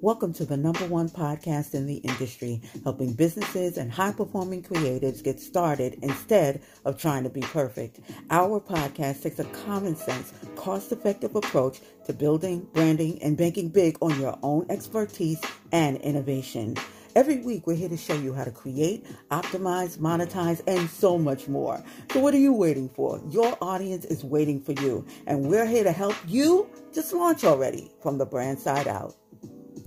Welcome to the number one podcast in the industry, helping businesses and high performing creatives get started instead of trying to be perfect. Our podcast takes a common sense, cost effective approach to building, branding, and banking big on your own expertise and innovation. Every week, we're here to show you how to create, optimize, monetize, and so much more. So, what are you waiting for? Your audience is waiting for you, and we're here to help you just launch already from the brand side out.